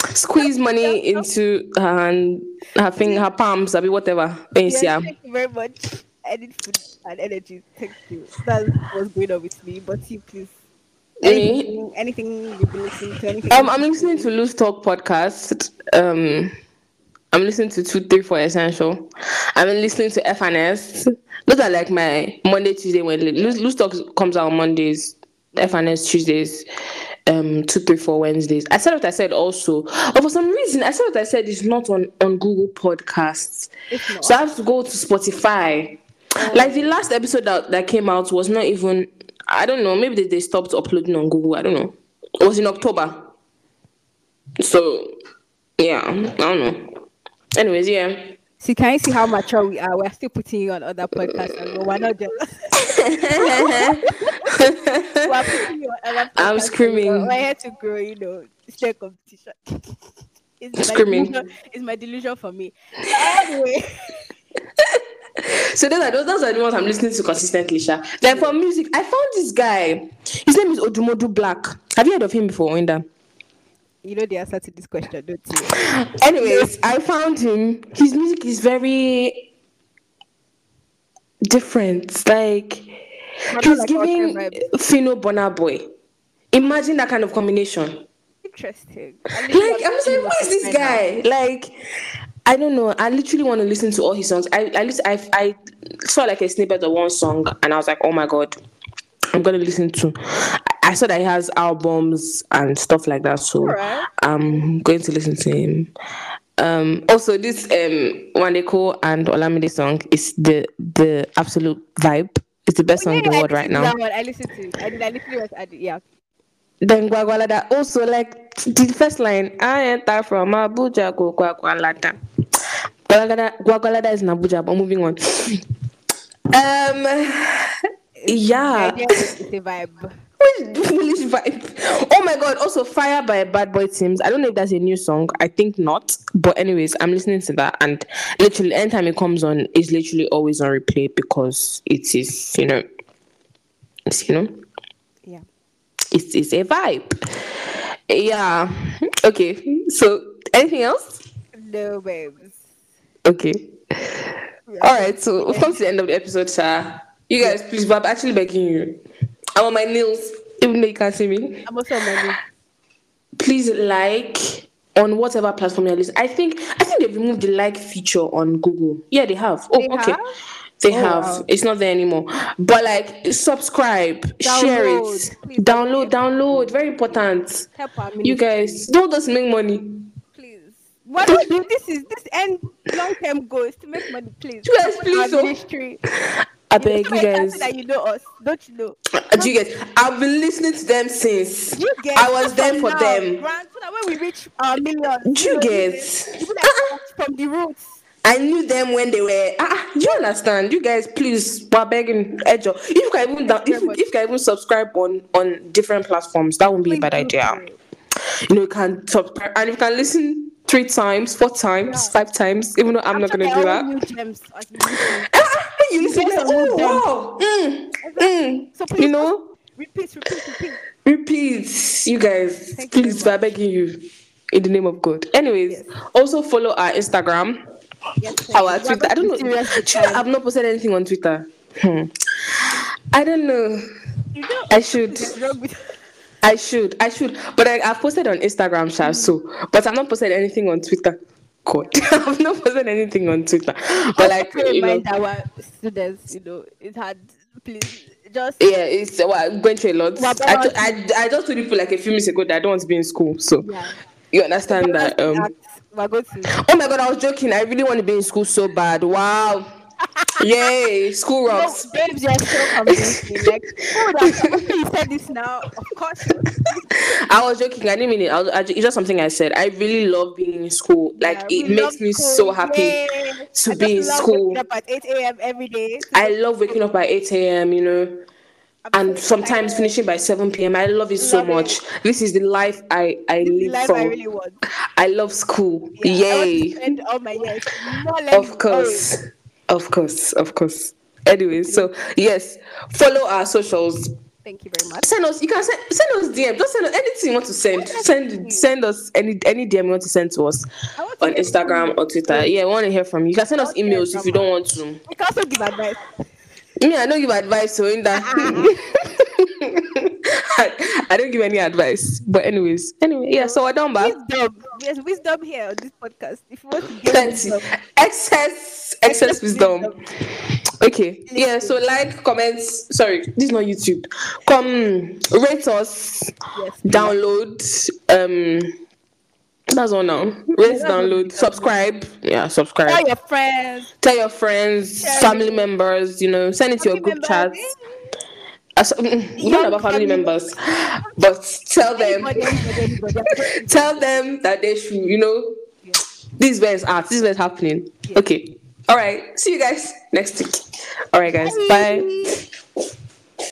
(laughs)
Squeeze money into her hand, her finger, her palms, I mean whatever. Yes,
yeah, thank you very much. I need food and energy. Thank you. That was going on with me. But you, please. Anything, anything you've been listening to? Anything?
Um, I'm listening to Loose Talk podcast. Um, I'm listening to two, three, four essential. I'm listening to FNS. Those are like my Monday, Tuesday. Loose, Loose Talk comes out on Mondays. FNS Tuesdays. Um, two, three, four Wednesdays. I said what I said also, but for some reason, I said what I said is not on on Google Podcasts. So I have to go to Spotify. Like the last episode that, that came out was not even I don't know, maybe they, they stopped uploading on Google. I don't know. It was in October. So yeah, I don't know. Anyways, yeah.
See, can you see how mature we are? We're still putting you on other podcasts, and we're not jealous. (laughs) we're putting you on other
I'm screaming.
We're here to grow, you know. Stay competition. It's my
Screaming.
Delusion, it's my delusion for me. Anyway,
So those are those, those are the ones I'm listening to consistently, Sha. Then for music, I found this guy. His name is Odumodu Black. Have you heard of him before, Winda?
you know the answer to this question, don't you?
Anyways, I found him. His music is very different. Like
Not
he's
like
giving. Fino Burna Boy. Imagine that kind of combination.
Interesting.
Like I'm like, who is this guy? Like I don't know. I literally want to listen to all his songs. I I I, I saw like a snippet of one song and I was like, oh my god, I'm gonna listen to. I- saw that he has albums and stuff like that, so
Alright.
I'm going to listen to him. Um, also, this um Wande Coal and Olamide song is the the absolute vibe. It's the best song in the world right now.
That one, I listened to. I. I literally was. Did, yeah.
Then Gwagwalada also like the first line. I enter from Abuja go Gwagwalada. Gwagwalada, Gwagwalada is in Abuja, but moving on. (sniffs) Um, yeah.
The it's a vibe.
Which foolish vibe. Oh my god, also Fire by Bad Boy Timz. I don't know if that's a new song. I think not. But anyways, I'm listening to that and literally anytime it comes on, it's literally always on replay because it is, you know, it's you know,
Yeah.
it's it's a vibe. Yeah. Okay. So anything else?
No, babes.
Okay. All right. So we've come to the end of the episode, sir. You guys, please, but I'm actually begging you. I'm on my nails, even though you can't see me.
I'm also on my knee.
Please like on whatever platform you're listening. I think I think they've removed the like feature on Google. Yeah, they have. Oh,
They
okay.
have?
They
Oh,
have.
wow.
It's not there anymore. But like subscribe, share it,
Download. Please
download,
download.
download. Very important. You guys don't just make money.
please. What (laughs) this is this end long term goals to make money, please.
Guys, please,
our
I beg you guys.
that you know us, don't you know?
Uh, Do you guys? I've been listening to them since.
You get
I was there for
now,
them.
Grant, so that when we reach our millions,
Do you get?
you be from the roots.
I knew them when they were. Ah, do you understand? You guys, please, we're begging, Ejo. If you can even down, if, if you can even subscribe on on different platforms, that wouldn't be a bad idea. You know, you can subscribe and you can listen three times, four times,
Yeah.
five times. Even though I'm, not
sure
gonna do that.
New gems as we listen.
You listen,
get
like, oh wow, mm, mm.
So please,
you know,
repeat, repeat, repeat.
repeat, you guys,
Thank
please, we're begging you, in the name of God. Anyways,
Yes.
also follow our Instagram.
Yes,
our Twitter. I don't know.
to be serious this
Do you know
time.
I've not posted anything on Twitter. Hmm. I don't know.
You know,
I should.
what is wrong with- (laughs)
I should. I should. But I, I've posted on Instagram, Sha, so. But I've not posted anything on Twitter. God, (laughs) I've not posted anything on Twitter. But like,
Also
you know,
remind our students, you know, it had please just
yeah, it's well, I'm going through a lot. I,
I-
to- I, I just told people like a few minutes ago that I don't want to be in school. So
yeah.
you understand that. Um,
to
oh my God, I was joking. I really want to be in school so bad. Wow. Yay, school
no,
rocks.
babes, you're so convincing. Like, after you said this now. Of course,
I was joking. I didn't mean it. I was, I, it's just something I said. I really love being in school. Like
Yeah,
it makes me
school.
so happy
Yay.
to
I
be in school.
up at 8 a.m. every day.
I love waking up by 8 a.m. You know, and sometimes finishing by 7 p.m. I love it so
Love it.
much. This is the life I I
This
live
life
for.
I really want.
I love school.
Yeah, I
Yay!
spend all my years.
Of course, of course, of course. Anyway, so yes, follow our socials.
Thank you very much.
Send us. You can send, send us DM. Just send us anything you want to send. Send send us any any DM you want to send to us
I want to
on Instagram or Twitter. Yeah, we want to hear from you. You can send us
want to hear
emails if you don't want to.
You can also give advice.
Me, I don't give advice, so in that I, I don't give any advice. But anyways, anyway, yeah. So done back.
Wisdom. There's wisdom here on this podcast. If you want to get
Plenty. Excess, excess
Excess
wisdom.
wisdom.
Okay. Yeah. So like, comments. Sorry, this is not YouTube. Come rate us.
yes.
Download. Um. That's all now. Rate, download, subscribe. Yeah, subscribe.
Tell your friends.
Tell your friends,
Share
family
it.
members. You know, send it to your group
members,
chats. As, mm,
Young
not about family members, but tell them, (laughs) tell them that they should, you know, this is where it's at. This is where it's happening. Okay. All right. See you guys next week. All right, guys. Bye.
Bye.